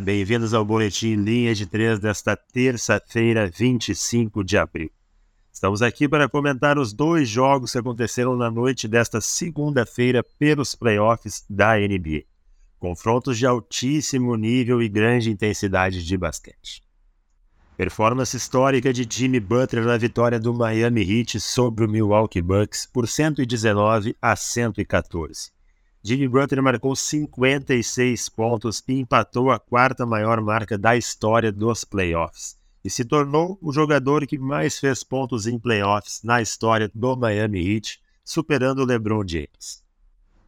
bem-vindos ao Boletim Linha de 3 desta terça-feira, 25 de abril. Estamos aqui para comentar os dois jogos que aconteceram na noite desta segunda-feira pelos playoffs da NBA. Confrontos de altíssimo nível e grande intensidade de basquete. Performance histórica de Jimmy Butler na vitória do Miami Heat sobre o Milwaukee Bucks por 119 a 114. Jimmy Butler marcou 56 pontos e empatou a quarta maior marca da história dos playoffs e se tornou o jogador que mais fez pontos em playoffs na história do Miami Heat, superando LeBron James.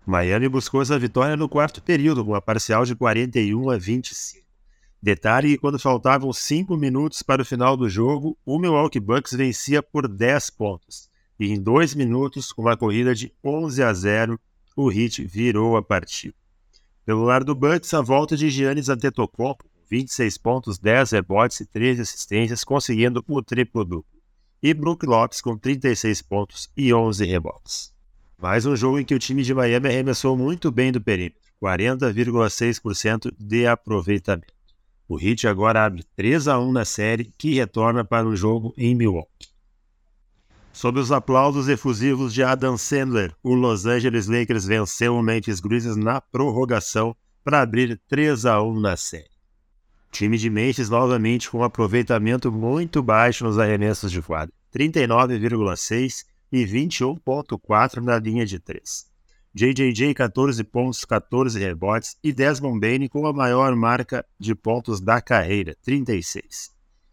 Miami buscou essa vitória no quarto período, com uma parcial de 41 a 25. Detalhe quando faltavam 5 minutos para o final do jogo, o Milwaukee Bucks vencia por 10 pontos. E em 2 minutos, uma corrida de 11 a 0, o Heat virou a partida. Pelo lado do Bucks, a volta de Giannis Antetokounmpo 26 pontos, 10 rebotes e 13 assistências, conseguindo o triplo-duplo. E Brook Lopes com 36 pontos e 11 rebotes. Mais um jogo em que o time de Miami arremessou muito bem do perímetro, 40,6% de aproveitamento. O Heat agora abre 3 a 1 na série, que retorna para o jogo em Milwaukee. Sob os aplausos efusivos de Adam Sandler, o Los Angeles Lakers venceu o Memphis Grizzlies na prorrogação para abrir 3 a 1 na série. Time de Memphis novamente com um aproveitamento muito baixo nos arremessos de quadra, 39,6 e 21,4 na linha de 3. JJJ 14 pontos, 14 rebotes e Desmond Bain com a maior marca de pontos da carreira, 36.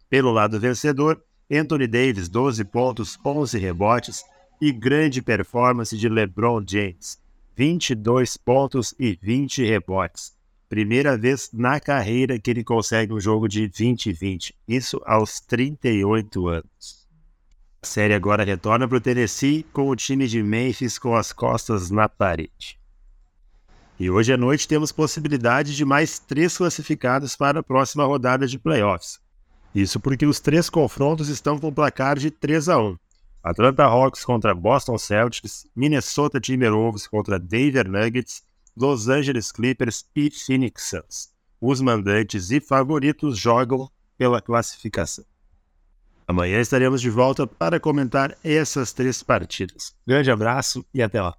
Pelo lado vencedor, Anthony Davis 12 pontos, 11 rebotes e grande performance de LeBron James, 22 pontos e 20 rebotes. Primeira vez na carreira que ele consegue um jogo de 20-20. Isso aos 38 anos. A série agora retorna para o Tennessee com o time de Memphis com as costas na parede. E hoje à noite temos possibilidade de mais três classificados para a próxima rodada de playoffs. Isso porque os três confrontos estão com placar de 3 a 1. Atlanta Hawks contra Boston Celtics, Minnesota Timberwolves contra Denver Nuggets Los Angeles Clippers e Phoenix Suns. Os mandantes e favoritos jogam pela classificação. Amanhã estaremos de volta para comentar essas três partidas. Grande abraço e até lá.